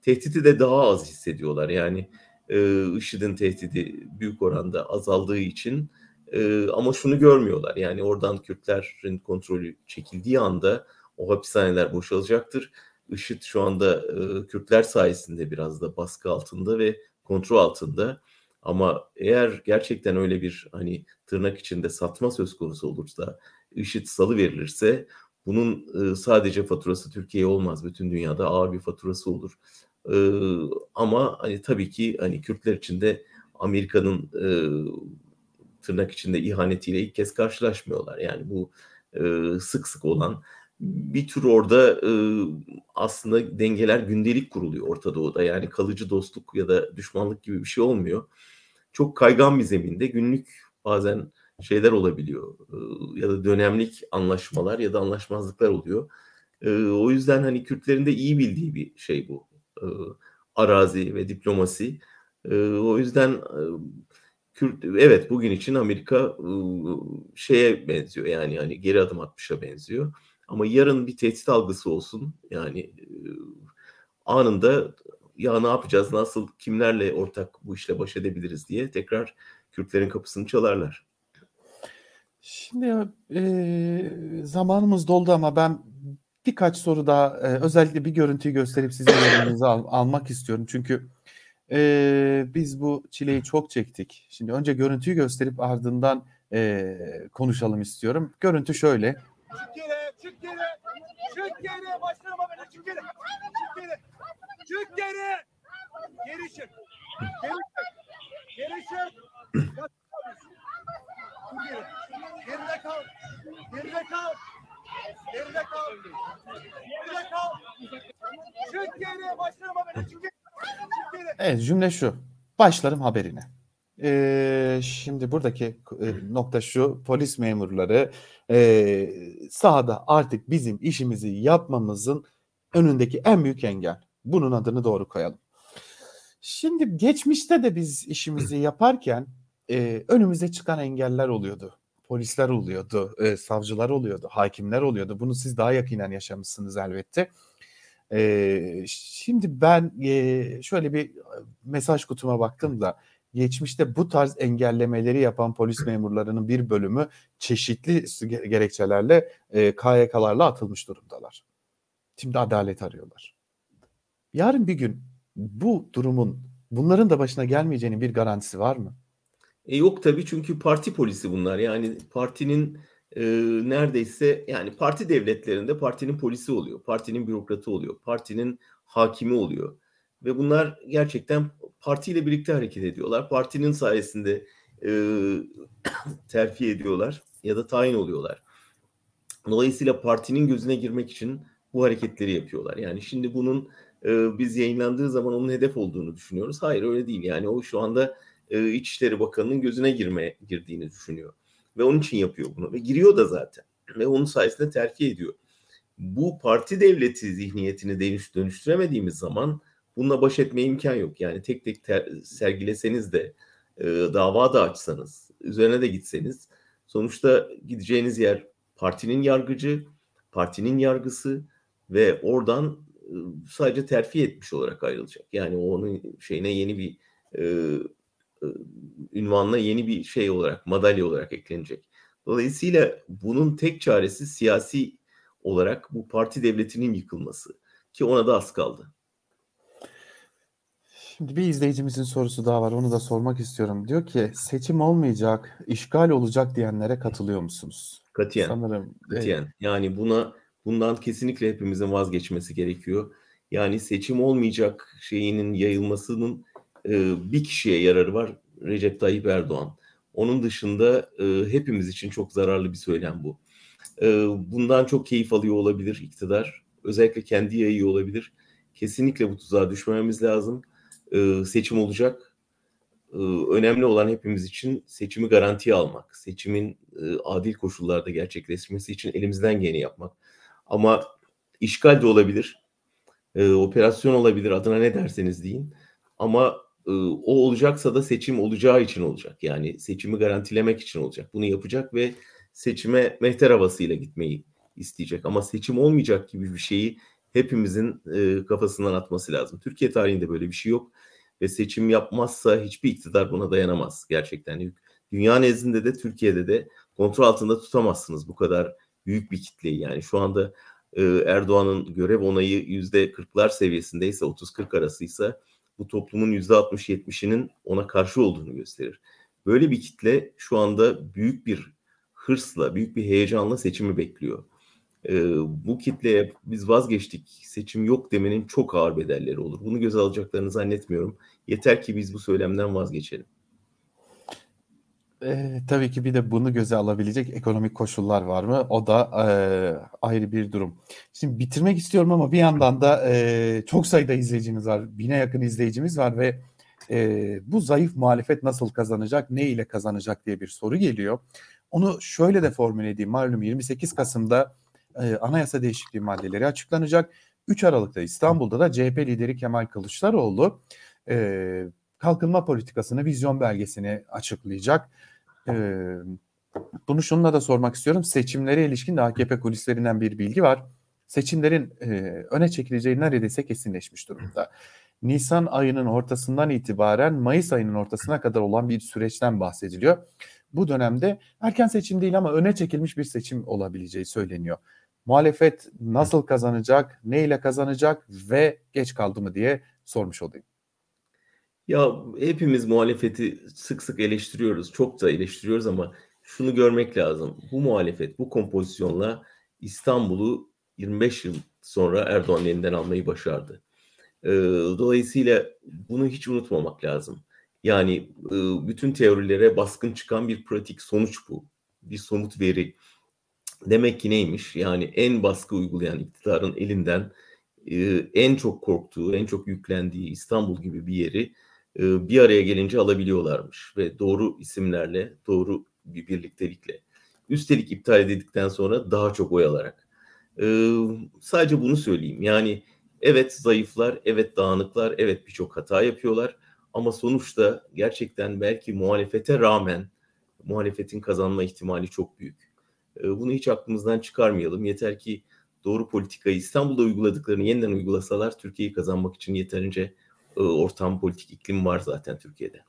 tehdidi de daha az hissediyorlar. Yani e, IŞİD'in tehdidi büyük oranda azaldığı için e, ama şunu görmüyorlar. Yani oradan Kürtlerin kontrolü çekildiği anda o hapishaneler boşalacaktır. IŞİD şu anda e, Kürtler sayesinde biraz da baskı altında ve kontrol altında. Ama eğer gerçekten öyle bir hani tırnak içinde satma söz konusu olursa, IŞİD salı verilirse bunun e, sadece faturası Türkiye'ye olmaz. Bütün dünyada ağır bir faturası olur. E, ama hani tabii ki hani Kürtler için de Amerika'nın e, tırnak içinde ihanetiyle ilk kez karşılaşmıyorlar. Yani bu e, sık sık olan bir tür orada e, aslında dengeler gündelik kuruluyor Orta Doğu'da. Yani kalıcı dostluk ya da düşmanlık gibi bir şey olmuyor. Çok kaygan bir zeminde günlük bazen şeyler olabiliyor. E, ya da dönemlik anlaşmalar ya da anlaşmazlıklar oluyor. E, o yüzden hani Kürtlerin de iyi bildiği bir şey bu. E, arazi ve diplomasi. E, o yüzden e, Kürt evet bugün için Amerika e, şeye benziyor yani hani geri adım atmışa benziyor. Ama yarın bir tehdit algısı olsun. Yani e, anında ya ne yapacağız, nasıl, kimlerle ortak bu işle baş edebiliriz diye tekrar Kürtlerin kapısını çalarlar. Şimdi e, zamanımız doldu ama ben birkaç soru daha e, özellikle bir görüntüyü gösterip sizin yorumunuzu al, almak istiyorum. Çünkü e, biz bu çileyi çok çektik. Şimdi önce görüntüyü gösterip ardından e, konuşalım istiyorum. Görüntü şöyle. Çık geri, çık geri. Çık geri. Başlarıma beni çık geri. Çık geri. Çık geri. Geri çık. Geri çık. Geri çık. Geri. Geride kal. Geride kal. Geride kal. Geride kal. Çık geri. Çık geri. Çık geri. Evet cümle şu. Başlarım haberine. Ee, şimdi buradaki e, nokta şu. Polis memurları e, sahada artık bizim işimizi yapmamızın önündeki en büyük engel. Bunun adını doğru koyalım. Şimdi geçmişte de biz işimizi yaparken e, önümüze çıkan engeller oluyordu. Polisler oluyordu, e, savcılar oluyordu, hakimler oluyordu. Bunu siz daha yakinen yaşamışsınız elbette. E, şimdi ben e, şöyle bir mesaj kutuma baktım da geçmişte bu tarz engellemeleri yapan polis memurlarının bir bölümü çeşitli gerekçelerle e, KYK'larla atılmış durumdalar. Şimdi adalet arıyorlar. Yarın bir gün bu durumun bunların da başına gelmeyeceğinin bir garantisi var mı? E yok tabii çünkü parti polisi bunlar. Yani partinin e, neredeyse yani parti devletlerinde partinin polisi oluyor. Partinin bürokratı oluyor. Partinin hakimi oluyor. Ve bunlar gerçekten partiyle birlikte hareket ediyorlar. Partinin sayesinde e, terfi ediyorlar ya da tayin oluyorlar. Dolayısıyla partinin gözüne girmek için bu hareketleri yapıyorlar. Yani şimdi bunun e, biz yayınlandığı zaman onun hedef olduğunu düşünüyoruz. Hayır öyle değil. Yani o şu anda e, İçişleri Bakanı'nın gözüne girmeye girdiğini düşünüyor. Ve onun için yapıyor bunu. Ve giriyor da zaten. Ve onun sayesinde terfi ediyor. Bu parti devleti zihniyetini dönüş, dönüştüremediğimiz zaman bununla baş etmeye imkan yok. Yani tek tek ter, sergileseniz de e, dava da açsanız, üzerine de gitseniz sonuçta gideceğiniz yer partinin yargıcı, partinin yargısı ve oradan e, sadece terfi etmiş olarak ayrılacak. Yani onun şeyine yeni bir e, e, ünvanla yeni bir şey olarak, madalya olarak eklenecek. Dolayısıyla bunun tek çaresi siyasi olarak bu parti devletinin yıkılması ki ona da az kaldı. Şimdi bir izleyicimizin sorusu daha var. Onu da sormak istiyorum. Diyor ki seçim olmayacak, işgal olacak diyenlere katılıyor musunuz? Katiyen. Sanırım. Katiyen. Evet. Yani buna bundan kesinlikle hepimizin vazgeçmesi gerekiyor. Yani seçim olmayacak şeyinin yayılmasının e, bir kişiye yararı var. Recep Tayyip Erdoğan. Onun dışında e, hepimiz için çok zararlı bir söylem bu. E, bundan çok keyif alıyor olabilir iktidar. Özellikle kendi yayıyor olabilir. Kesinlikle bu tuzağa düşmememiz lazım e, seçim olacak. E, önemli olan hepimiz için seçimi garantiye almak, seçimin e, adil koşullarda gerçekleşmesi için elimizden geleni yapmak. Ama işgal de olabilir, operasyon olabilir, adına ne derseniz deyin. Ama o olacaksa da seçim olacağı için olacak. Yani seçimi garantilemek için olacak. Bunu yapacak ve seçime mehter havasıyla gitmeyi isteyecek. Ama seçim olmayacak gibi bir şeyi hepimizin e, kafasından atması lazım. Türkiye tarihinde böyle bir şey yok ve seçim yapmazsa hiçbir iktidar buna dayanamaz gerçekten. Dünya nezdinde de Türkiye'de de kontrol altında tutamazsınız bu kadar büyük bir kitleyi. Yani şu anda e, Erdoğan'ın görev onayı yüzde 40'lar seviyesindeyse 30-40 arasıysa bu toplumun yüzde 60-70'inin ona karşı olduğunu gösterir. Böyle bir kitle şu anda büyük bir hırsla, büyük bir heyecanla seçimi bekliyor. E, bu kitleye biz vazgeçtik, seçim yok demenin çok ağır bedelleri olur. Bunu göze alacaklarını zannetmiyorum. Yeter ki biz bu söylemden vazgeçelim. E, tabii ki bir de bunu göze alabilecek ekonomik koşullar var mı? O da e, ayrı bir durum. Şimdi bitirmek istiyorum ama bir yandan da e, çok sayıda izleyicimiz var. Bine yakın izleyicimiz var ve e, bu zayıf muhalefet nasıl kazanacak, ne ile kazanacak diye bir soru geliyor. Onu şöyle de formüle edeyim. Malum 28 Kasım'da e, anayasa değişikliği maddeleri açıklanacak. 3 Aralık'ta İstanbul'da da CHP lideri Kemal Kılıçdaroğlu e, kalkınma politikasını, vizyon belgesini açıklayacak. E, bunu şununla da sormak istiyorum. Seçimlere ilişkin de AKP kulislerinden bir bilgi var. Seçimlerin e, öne çekileceği neredeyse kesinleşmiş durumda. Nisan ayının ortasından itibaren Mayıs ayının ortasına kadar olan bir süreçten bahsediliyor. Bu dönemde erken seçim değil ama öne çekilmiş bir seçim olabileceği söyleniyor. Muhalefet nasıl kazanacak, ne ile kazanacak ve geç kaldı mı diye sormuş olayım. Ya hepimiz muhalefeti sık sık eleştiriyoruz, çok da eleştiriyoruz ama şunu görmek lazım. Bu muhalefet, bu kompozisyonla İstanbul'u 25 yıl sonra Erdoğan'ın elinden almayı başardı. Dolayısıyla bunu hiç unutmamak lazım. Yani bütün teorilere baskın çıkan bir pratik sonuç bu. Bir somut veri. Demek ki neymiş? Yani en baskı uygulayan iktidarın elinden en çok korktuğu, en çok yüklendiği İstanbul gibi bir yeri bir araya gelince alabiliyorlarmış. Ve doğru isimlerle, doğru bir birliktelikle. Üstelik iptal edildikten sonra daha çok oy alarak. Sadece bunu söyleyeyim. Yani Evet zayıflar, evet dağınıklar, evet birçok hata yapıyorlar. Ama sonuçta gerçekten belki muhalefete rağmen muhalefetin kazanma ihtimali çok büyük. Bunu hiç aklımızdan çıkarmayalım. Yeter ki doğru politikayı İstanbul'da uyguladıklarını yeniden uygulasalar Türkiye'yi kazanmak için yeterince ortam politik iklim var zaten Türkiye'de.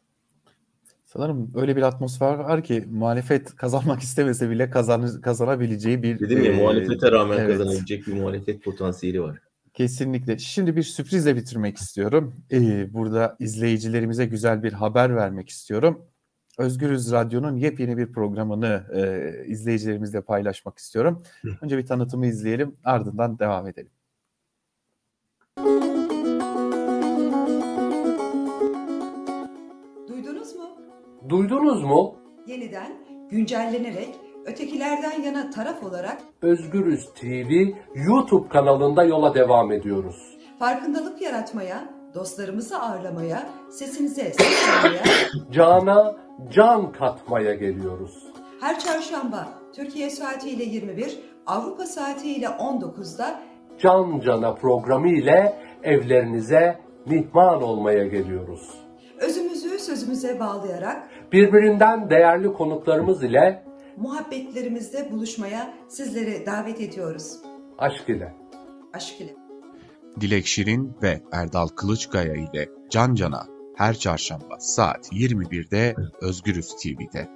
Sanırım öyle bir atmosfer var ki muhalefet kazanmak istemese bile kazan, kazanabileceği bir... Dedim ya e, muhalefete rağmen evet. kazanabilecek bir muhalefet potansiyeli var. Kesinlikle. Şimdi bir sürprizle bitirmek istiyorum. Ee, burada izleyicilerimize güzel bir haber vermek istiyorum. Özgürüz Radyo'nun yepyeni bir programını e, izleyicilerimizle paylaşmak istiyorum. Önce bir tanıtımı izleyelim, ardından devam edelim. Duydunuz mu? Duydunuz mu? Yeniden güncellenerek ötekilerden yana taraf olarak Özgürüz TV YouTube kanalında yola devam ediyoruz. farkındalık yaratmaya, dostlarımızı ağırlamaya, sesinize ses vermeye, Cana can katmaya geliyoruz. her çarşamba Türkiye saatiyle 21, Avrupa saatiyle 19'da Can Cana programı ile evlerinize mihman olmaya geliyoruz. özümüzü sözümüze bağlayarak Birbirinden değerli konuklarımız ile muhabbetlerimizde buluşmaya sizleri davet ediyoruz. aşk ile. Aşk ile. Dilek Şirin ve Erdal Kılıçkaya ile Can Can'a her çarşamba saat 21'de Özgürüz TV'de.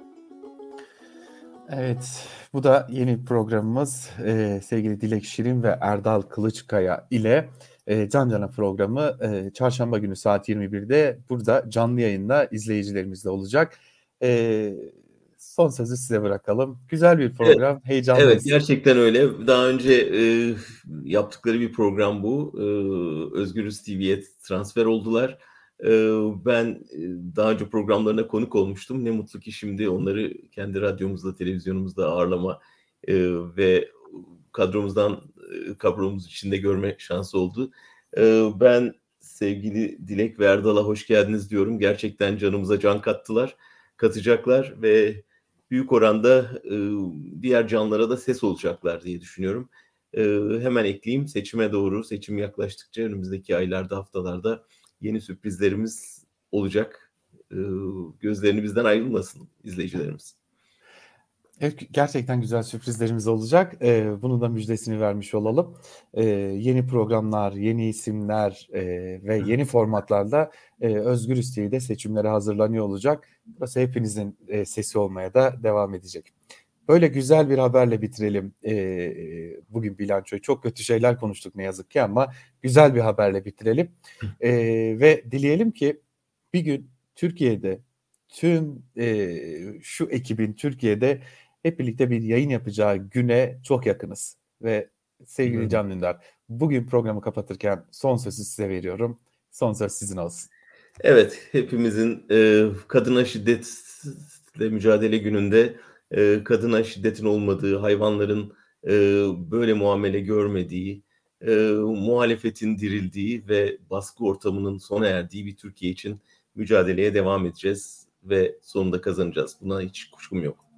Evet, bu da yeni programımız. Ee, sevgili Dilek Şirin ve Erdal Kılıçkaya ile e, Can Can'a programı e, çarşamba günü saat 21'de burada canlı yayında izleyicilerimizle olacak. E, son sözü size bırakalım. Güzel bir program, evet, heyecanlıyız. Evet, gerçekten öyle. Daha önce e, yaptıkları bir program bu. E, Özgürüz TV'ye transfer oldular. Ben daha önce programlarına konuk olmuştum. Ne mutlu ki şimdi onları kendi radyomuzda, televizyonumuzda ağırlama ve kadromuzdan kadromuz içinde görme şansı oldu. Ben sevgili Dilek ve Erdal'a hoş geldiniz diyorum. Gerçekten canımıza can kattılar, katacaklar ve büyük oranda diğer canlılara da ses olacaklar diye düşünüyorum. Hemen ekleyeyim seçime doğru seçim yaklaştıkça önümüzdeki aylarda haftalarda yeni sürprizlerimiz olacak. E, gözlerini bizden ayrılmasın izleyicilerimiz. Evet, gerçekten güzel sürprizlerimiz olacak. Ee, bunu da müjdesini vermiş olalım. Ee, yeni programlar, yeni isimler e, ve yeni formatlarla e, Özgür TV'de seçimlere hazırlanıyor olacak. Burası hepinizin e, sesi olmaya da devam edecek. Böyle güzel bir haberle bitirelim e, bugün bilançoyu. Çok kötü şeyler konuştuk ne yazık ki ama güzel bir haberle bitirelim. E, ve dileyelim ki bir gün Türkiye'de tüm e, şu ekibin Türkiye'de hep birlikte bir yayın yapacağı güne çok yakınız. ve sevgili Can Dündar. Bugün programı kapatırken son sözü size veriyorum. Son söz sizin olsun. Evet, hepimizin e, kadına şiddetle mücadele gününde e, kadına şiddetin olmadığı, hayvanların e, böyle muamele görmediği, e, muhalefetin dirildiği ve baskı ortamının sona erdiği bir Türkiye için mücadeleye devam edeceğiz ve sonunda kazanacağız. Buna hiç kuşkum yok.